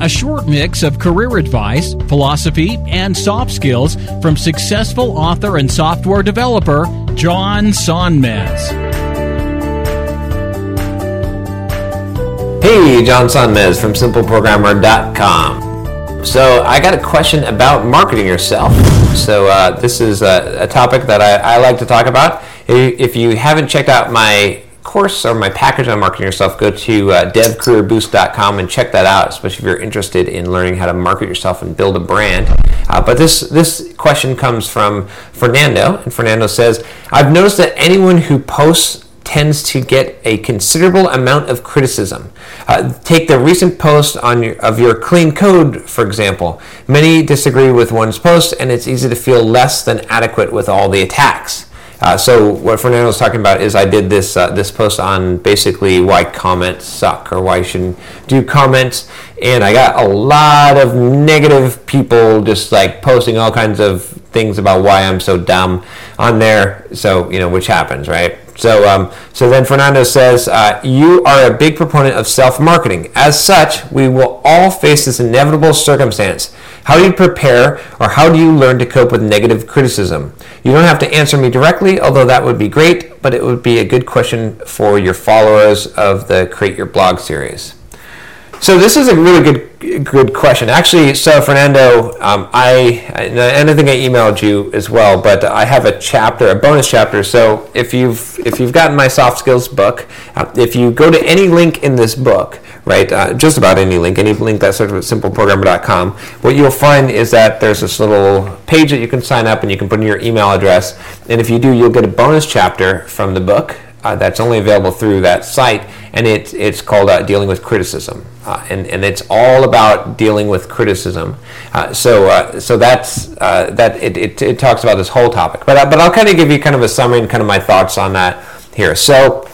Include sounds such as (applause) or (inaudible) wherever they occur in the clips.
a short mix of career advice, philosophy, and soft skills from successful author and software developer John Sonmez. Hey, John Sonmez from SimpleProgrammer.com. So I got a question about marketing yourself. So uh, this is a, a topic that I, I like to talk about. If if you haven't checked out my course or my package on marketing yourself, go to uh, devcareerboost.com and check that out, especially if you're interested in learning how to market yourself and build a brand. Uh, but this, this question comes from Fernando, and Fernando says, I've noticed that anyone who posts tends to get a considerable amount of criticism. Uh, take the recent post on your, of your clean code, for example. Many disagree with one's post, and it's easy to feel less than adequate with all the attacks. Uh, so what Fernando was talking about is I did this uh, this post on basically why comments suck or why you shouldn't do comments, and I got a lot of negative people just like posting all kinds of things about why I'm so dumb on there. So you know which happens, right? So um, so then Fernando says uh, you are a big proponent of self marketing. As such, we will all face this inevitable circumstance. How do you prepare or how do you learn to cope with negative criticism? You don't have to answer me directly, although that would be great, but it would be a good question for your followers of the Create Your Blog series. So this is a really good good question. Actually, so Fernando, um, I and I think I emailed you as well, but I have a chapter, a bonus chapter. So if you've if you've gotten my soft skills book, uh, if you go to any link in this book, right, uh, just about any link, any link that starts with simpleprogrammer.com, what you'll find is that there's this little page that you can sign up and you can put in your email address, and if you do, you'll get a bonus chapter from the book uh, that's only available through that site, and it's it's called uh, dealing with criticism, uh, and and it's all about dealing with criticism. Uh, so uh, so that's uh, that it, it, it talks about this whole topic, but but I'll kind of give you kind of a summary and kind of my thoughts on that here. So.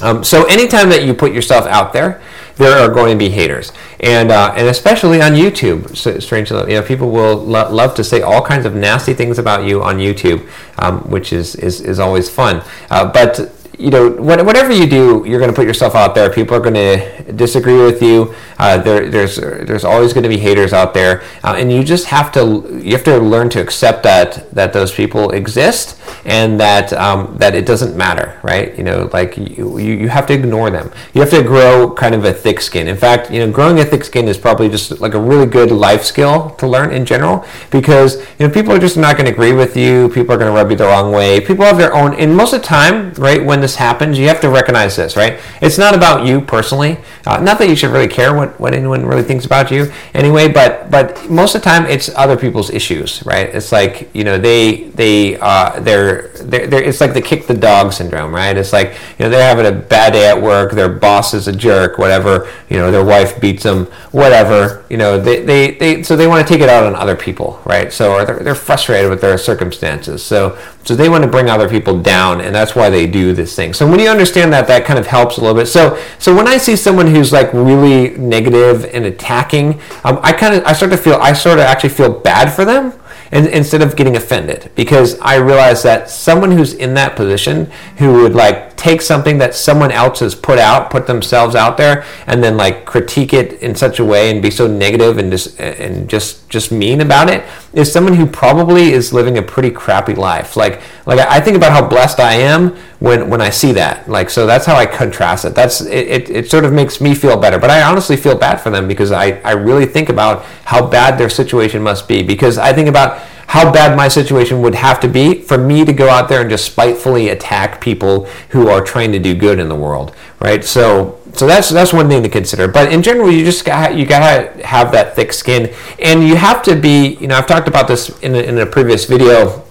Um, so anytime that you put yourself out there, there are going to be haters, and uh, and especially on YouTube. Strangely, you know, people will lo- love to say all kinds of nasty things about you on YouTube, um, which is, is is always fun. Uh, but you know, whatever you do, you're going to put yourself out there. People are going to disagree with you. Uh, there, there's there's always going to be haters out there, uh, and you just have to you have to learn to accept that that those people exist and that um, that it doesn't matter, right? You know, like you, you you have to ignore them. You have to grow kind of a thick skin. In fact, you know, growing a thick skin is probably just like a really good life skill to learn in general because you know people are just not going to agree with you. People are going to rub you the wrong way. People have their own. And most of the time, right when this happens, you have to recognize this, right? It's not about you personally. Uh, not that you should really care what, what anyone really thinks about you anyway, but but most of the time it's other people's issues, right? It's like you know they they uh, they're, they're they're it's like the kick the dog syndrome, right? It's like you know they're having a bad day at work, their boss is a jerk, whatever. You know their wife beats them, whatever. You know they they, they so they want to take it out on other people, right? So they're, they're frustrated with their circumstances, so so they want to bring other people down, and that's why they do this thing. So when you understand that, that kind of helps a little bit. So so when I see someone who's like really negative and attacking, um, I kind of I start to feel I sort of actually feel bad for them. And, instead of getting offended, because I realize that someone who's in that position, who would like take something that someone else has put out, put themselves out there, and then like critique it in such a way and be so negative and just and just just mean about it, is someone who probably is living a pretty crappy life. Like like I think about how blessed I am when when I see that. Like so that's how I contrast it. That's it, it, it sort of makes me feel better. But I honestly feel bad for them because I, I really think about how bad their situation must be. Because I think about how bad my situation would have to be for me to go out there and just spitefully attack people who are trying to do good in the world, right? So so that's that's one thing to consider. But in general, you just got you gotta have that thick skin, and you have to be. You know, I've talked about this in a, in a previous video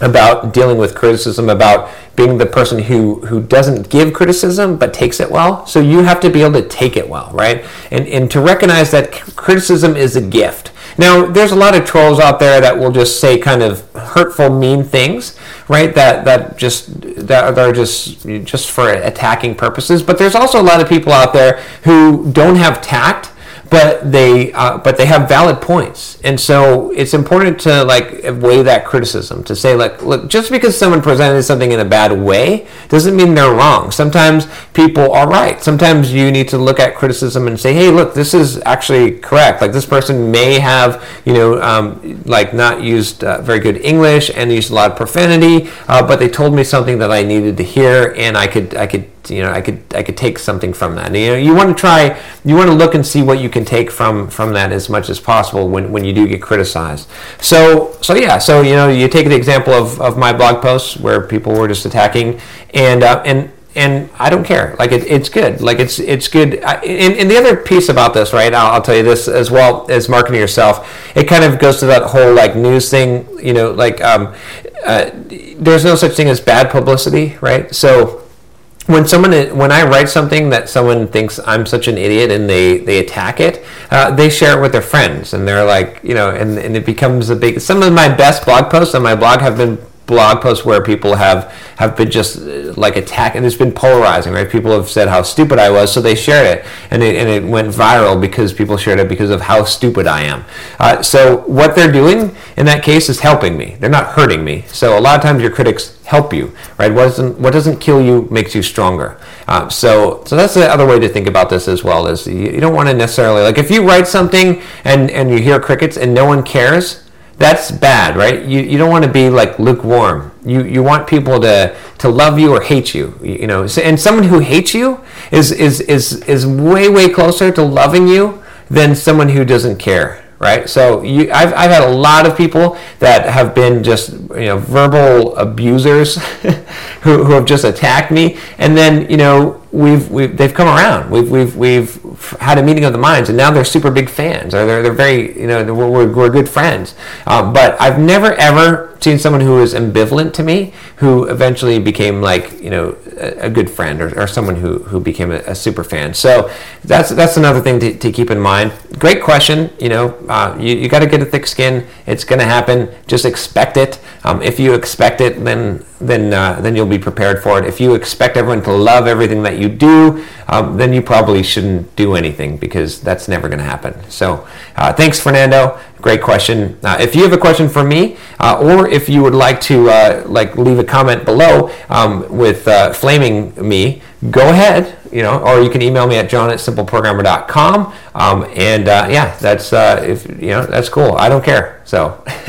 about dealing with criticism, about being the person who, who doesn't give criticism but takes it well. So you have to be able to take it well, right? And, and to recognize that criticism is a gift. Now, there's a lot of trolls out there that will just say kind of hurtful, mean things, right? That that just that are just just for attacking purposes. But there's also a lot of people out there who don't have tact but they uh, but they have valid points. And so it's important to like weigh that criticism to say like look just because someone presented something in a bad way doesn't mean they're wrong. Sometimes people are right. Sometimes you need to look at criticism and say hey look this is actually correct. Like this person may have you know um, like not used uh, very good english and used a lot of profanity uh, but they told me something that i needed to hear and i could i could you know I could I could take something from that. And, you know, you want to try, you want to look and see what you can take from from that as much as possible when, when you do get criticized. So so yeah, so you know you take the example of, of my blog posts where people were just attacking, and uh, and and I don't care. Like it, it's good. Like it's it's good. I, and, and, the other piece about this, right? I'll, I'll, tell you this as well as marketing yourself. It kind of goes to that whole like news thing. You know, like um, uh, there's no such thing as bad publicity, right? So when someone when I write something that someone thinks I'm such an idiot and they they attack it, uh, they share it with their friends and they're like, you know, and, and it becomes a big. Some of my best blog posts on my blog have been blog posts where people have have been just uh, like attack and it's been polarizing right? People have said how stupid i was so they shared it. And it, and it went viral because people shared it because of how stupid i am. Uh, so what they're doing in that case is helping me. They're not hurting me. So a lot of times your critics help you right? What doesn't what doesn't kill you makes you stronger. Uh, so so that's the other way to think about this as well is you, you don't want to necessarily like if you write something and and you hear crickets and no one cares that's bad, right? You, you don't want to be like lukewarm. You, you want people to, to love you or hate you, you know. And someone who hates you is, is, is, is way, way closer to loving you than someone who doesn't care right? So you, I've, I've had a lot of people that have been just you know verbal abusers (laughs) who, who have just attacked me, and then you know we've, we've they've come around. We've, we've we've had a meeting of the minds, and now they're super big fans, or they're they're very you know we're, we're good friends. Um, but I've never ever seen someone who was ambivalent to me who eventually became like you know a, a good friend or, or someone who, who became a, a, super fan. So that's that's another thing to, to keep in mind. Great question you know uh, you, you got to get a thick skin. It's going to happen. Just expect it. Um, if you expect it then then uh, then you'll be prepared for it. If you expect everyone to love everything that you do um, then you probably shouldn't do anything because that's never going to happen so uh, thanks fernando Great question. Uh, if you have a question for me, uh, or if you would like to uh, like leave a comment below um, with uh, flaming me, go ahead. You know, or you can email me at john at simpleprogrammer.com. Um, and yeah, that's if you know that's cool. I don't care. So (laughs)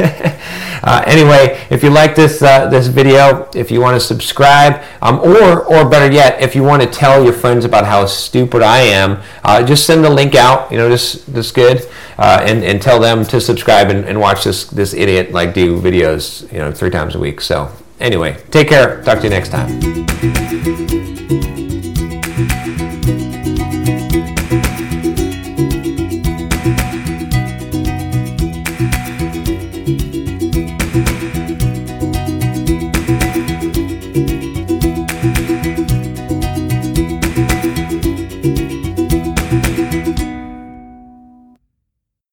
Uh, anyway, if you like this uh, this video, if you want to subscribe, um, or or better yet, if you want to tell your friends about how stupid I am, uh, just send the link out. You know, just just good, and and tell them to subscribe and, and watch this this idiot like do videos, you know, three times a week. So anyway, take care. Talk to you next time.